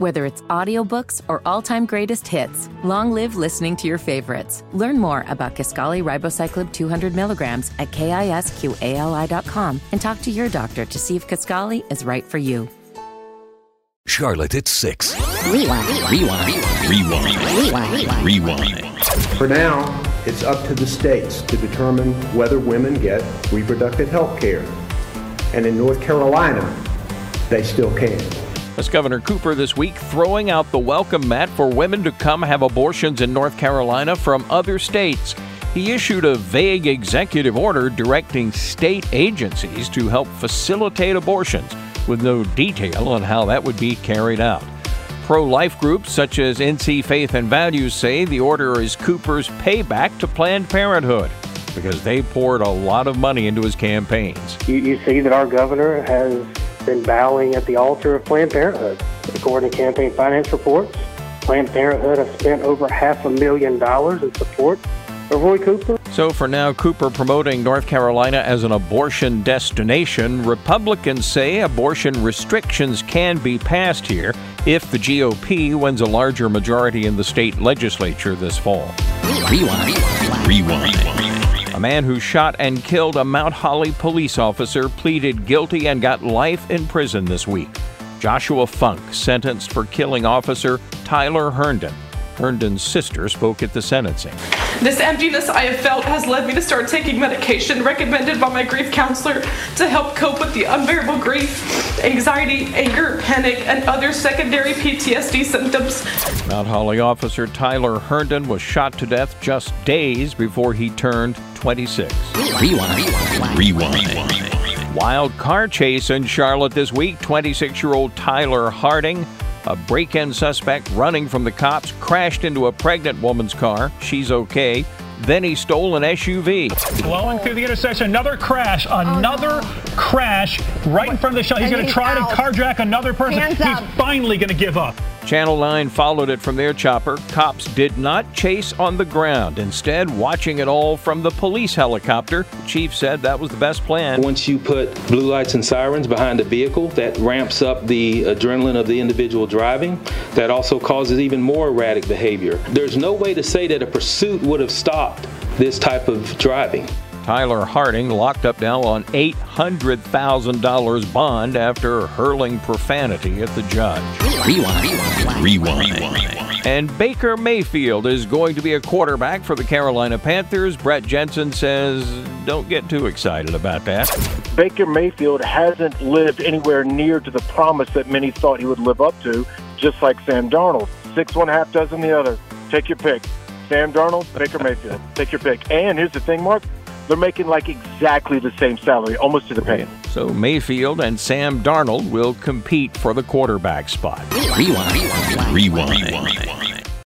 Whether it's audiobooks or all-time greatest hits, long live listening to your favorites. Learn more about Kisqali Ribociclib 200 milligrams at kisqali.com and talk to your doctor to see if Kisqali is right for you. Charlotte at 6. Rewind. Rewind. Rewind. Rewind. Rewind. For now, it's up to the states to determine whether women get reproductive health care. And in North Carolina, they still can. As Governor Cooper this week throwing out the welcome mat for women to come have abortions in North Carolina from other states. He issued a vague executive order directing state agencies to help facilitate abortions, with no detail on how that would be carried out. Pro life groups such as NC Faith and Values say the order is Cooper's payback to Planned Parenthood because they poured a lot of money into his campaigns. You, you see that our governor has been bowing at the altar of Planned Parenthood. According to campaign finance reports, Planned Parenthood has spent over half a million dollars in support of Roy Cooper. So, for now, Cooper promoting North Carolina as an abortion destination. Republicans say abortion restrictions can be passed here if the GOP wins a larger majority in the state legislature this fall. Rewind. Rewind. A man who shot and killed a Mount Holly police officer pleaded guilty and got life in prison this week. Joshua Funk sentenced for killing officer Tyler Herndon. Herndon's sister spoke at the sentencing. This emptiness I have felt has led me to start taking medication recommended by my grief counselor to help cope with the unbearable grief, anxiety, anger, panic, and other secondary PTSD symptoms. Mount Holly officer Tyler Herndon was shot to death just days before he turned 26. Rewind. Rewind. Rewind. Wild car chase in Charlotte this week. 26 year old Tyler Harding, a break in suspect running from the cops, crashed into a pregnant woman's car. She's okay. Then he stole an SUV. Blowing through the intersection, another crash, another crash right in front of the shot. He's going to try out. to carjack another person. Hands He's up. finally going to give up. Channel 9 followed it from their chopper. Cops did not chase on the ground, instead, watching it all from the police helicopter. Chief said that was the best plan. Once you put blue lights and sirens behind a vehicle, that ramps up the adrenaline of the individual driving. That also causes even more erratic behavior. There's no way to say that a pursuit would have stopped this type of driving. Tyler Harding locked up now on $800,000 bond after hurling profanity at the judge. Rewind. Rewind. Rewind. Rewind. And Baker Mayfield is going to be a quarterback for the Carolina Panthers. Brett Jensen says, don't get too excited about that. Baker Mayfield hasn't lived anywhere near to the promise that many thought he would live up to, just like Sam Darnold. Six one half dozen the other. Take your pick. Sam Darnold, Baker Mayfield. Take your pick. And here's the thing, Mark. They're making like exactly the same salary, almost to the penny. So Mayfield and Sam Darnold will compete for the quarterback spot. Rewind. Rewind.